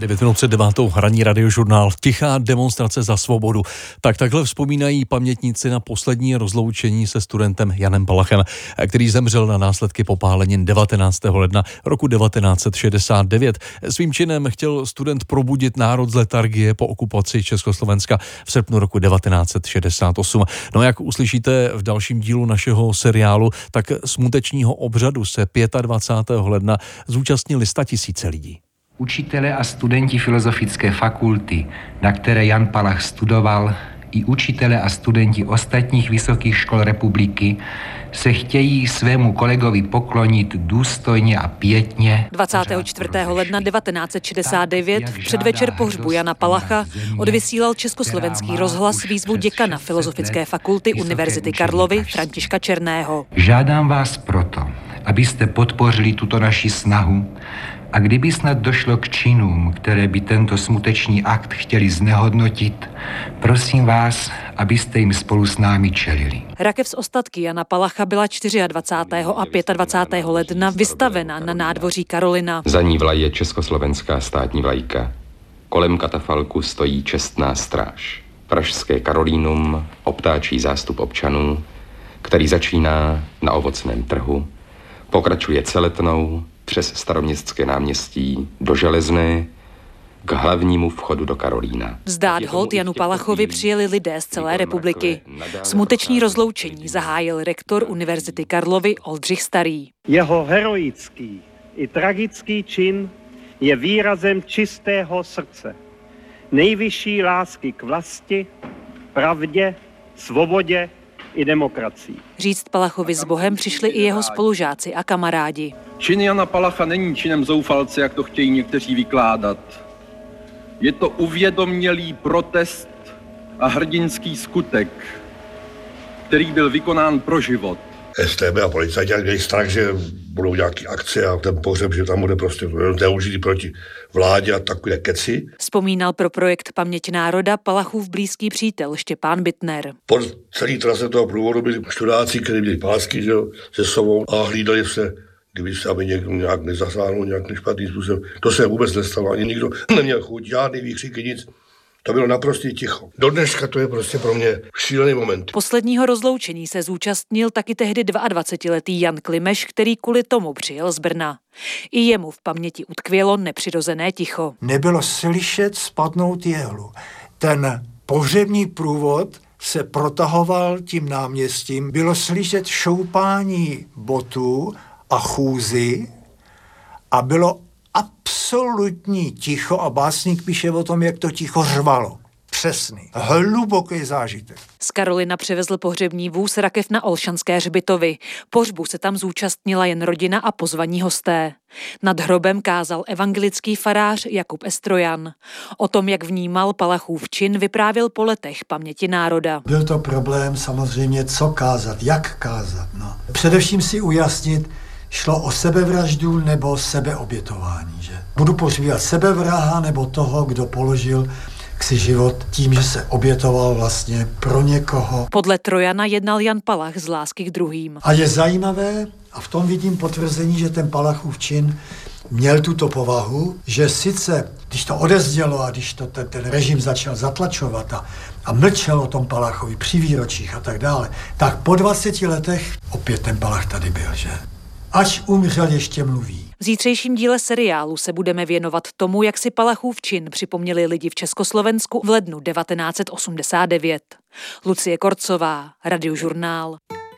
9 minut před devátou hraní radiožurnál Tichá demonstrace za svobodu. Tak takhle vzpomínají pamětníci na poslední rozloučení se studentem Janem Palachem, který zemřel na následky popálenin 19. ledna roku 1969. Svým činem chtěl student probudit národ z letargie po okupaci Československa v srpnu roku 1968. No jak uslyšíte v dalším dílu našeho seriálu, tak smutečního obřadu se 25. ledna zúčastnili tisíce lidí. Učitelé a studenti Filozofické fakulty, na které Jan Palach studoval, i učitelé a studenti ostatních vysokých škol republiky se chtějí svému kolegovi poklonit důstojně a pětně. 24. ledna 1969 v předvečer pohřbu Jana Palacha odvysílal Československý rozhlas výzvu děkana Filozofické fakulty Univerzity Karlovy Františka Černého. Žádám vás proto, abyste podpořili tuto naši snahu a kdyby snad došlo k činům, které by tento smuteční akt chtěli znehodnotit, prosím vás, abyste jim spolu s námi čelili. Rakev z ostatky Jana Palacha byla 24. a 25. ledna vystavena na nádvoří Karolina. Za ní vlaje československá státní vlajka. Kolem katafalku stojí čestná stráž. Pražské Karolínum obtáčí zástup občanů, který začíná na ovocném trhu, pokračuje celetnou, přes staroměstské náměstí do Železné k hlavnímu vchodu do Karolína. Vzdát hod Janu Palachovi přijeli lidé z celé republiky. Smuteční rozloučení zahájil rektor Univerzity Karlovy Oldřich Starý. Jeho heroický i tragický čin je výrazem čistého srdce, nejvyšší lásky k vlasti, pravdě, svobodě i demokracii. Říct Palachovi s Bohem přišli i jeho spolužáci a kamarádi. Čin Jana Palacha není činem zoufalce, jak to chtějí někteří vykládat. Je to uvědomělý protest a hrdinský skutek, který byl vykonán pro život. STB a policajti měli strach, že budou nějaké akce a ten pohřeb, že tam bude prostě zneužitý proti vládě a takové keci. Vzpomínal pro projekt Paměť národa Palachův blízký přítel Štěpán Bitner. Po celý trase toho průvodu byli študáci, kteří měli pásky že, se sobou a hlídali se kdyby se aby někdo nějak nezasáhnul nějakým špatným způsobem. To se vůbec nestalo, ani nikdo neměl chuť, žádný výkřiky, nic. To bylo naprosto ticho. Do dneška to je prostě pro mě šílený moment. Posledního rozloučení se zúčastnil taky tehdy 22-letý Jan Klimeš, který kvůli tomu přijel z Brna. I jemu v paměti utkvělo nepřirozené ticho. Nebylo slyšet spadnout jehlu. Ten pohřební průvod se protahoval tím náměstím. Bylo slyšet šoupání botů a chůzy a bylo absolutní ticho a básník píše o tom, jak to ticho řvalo. Přesný, hluboký zážitek. Z Karolina přivezl pohřební vůz rakev na Olšanské hřbitovy. Pohřbu se tam zúčastnila jen rodina a pozvaní hosté. Nad hrobem kázal evangelický farář Jakub Estrojan. O tom, jak vnímal Palachův čin, vyprávěl po letech paměti národa. Byl to problém samozřejmě, co kázat, jak kázat. No. Především si ujasnit, šlo o sebevraždu nebo sebeobětování. Že? Budu pohřbívat sebevraha nebo toho, kdo položil si život tím, že se obětoval vlastně pro někoho. Podle Trojana jednal Jan Palach z lásky k druhým. A je zajímavé, a v tom vidím potvrzení, že ten Palachův čin měl tuto povahu, že sice, když to odezdělo a když to ten, ten režim začal zatlačovat a, a mlčel o tom Palachovi při výročích a tak dále, tak po 20 letech opět ten Palach tady byl, že? Až umřel ještě mluví. V zítřejším díle seriálu se budeme věnovat tomu, jak si Palachův čin připomněli lidi v Československu v lednu 1989. Lucie Korcová, Radiožurnál.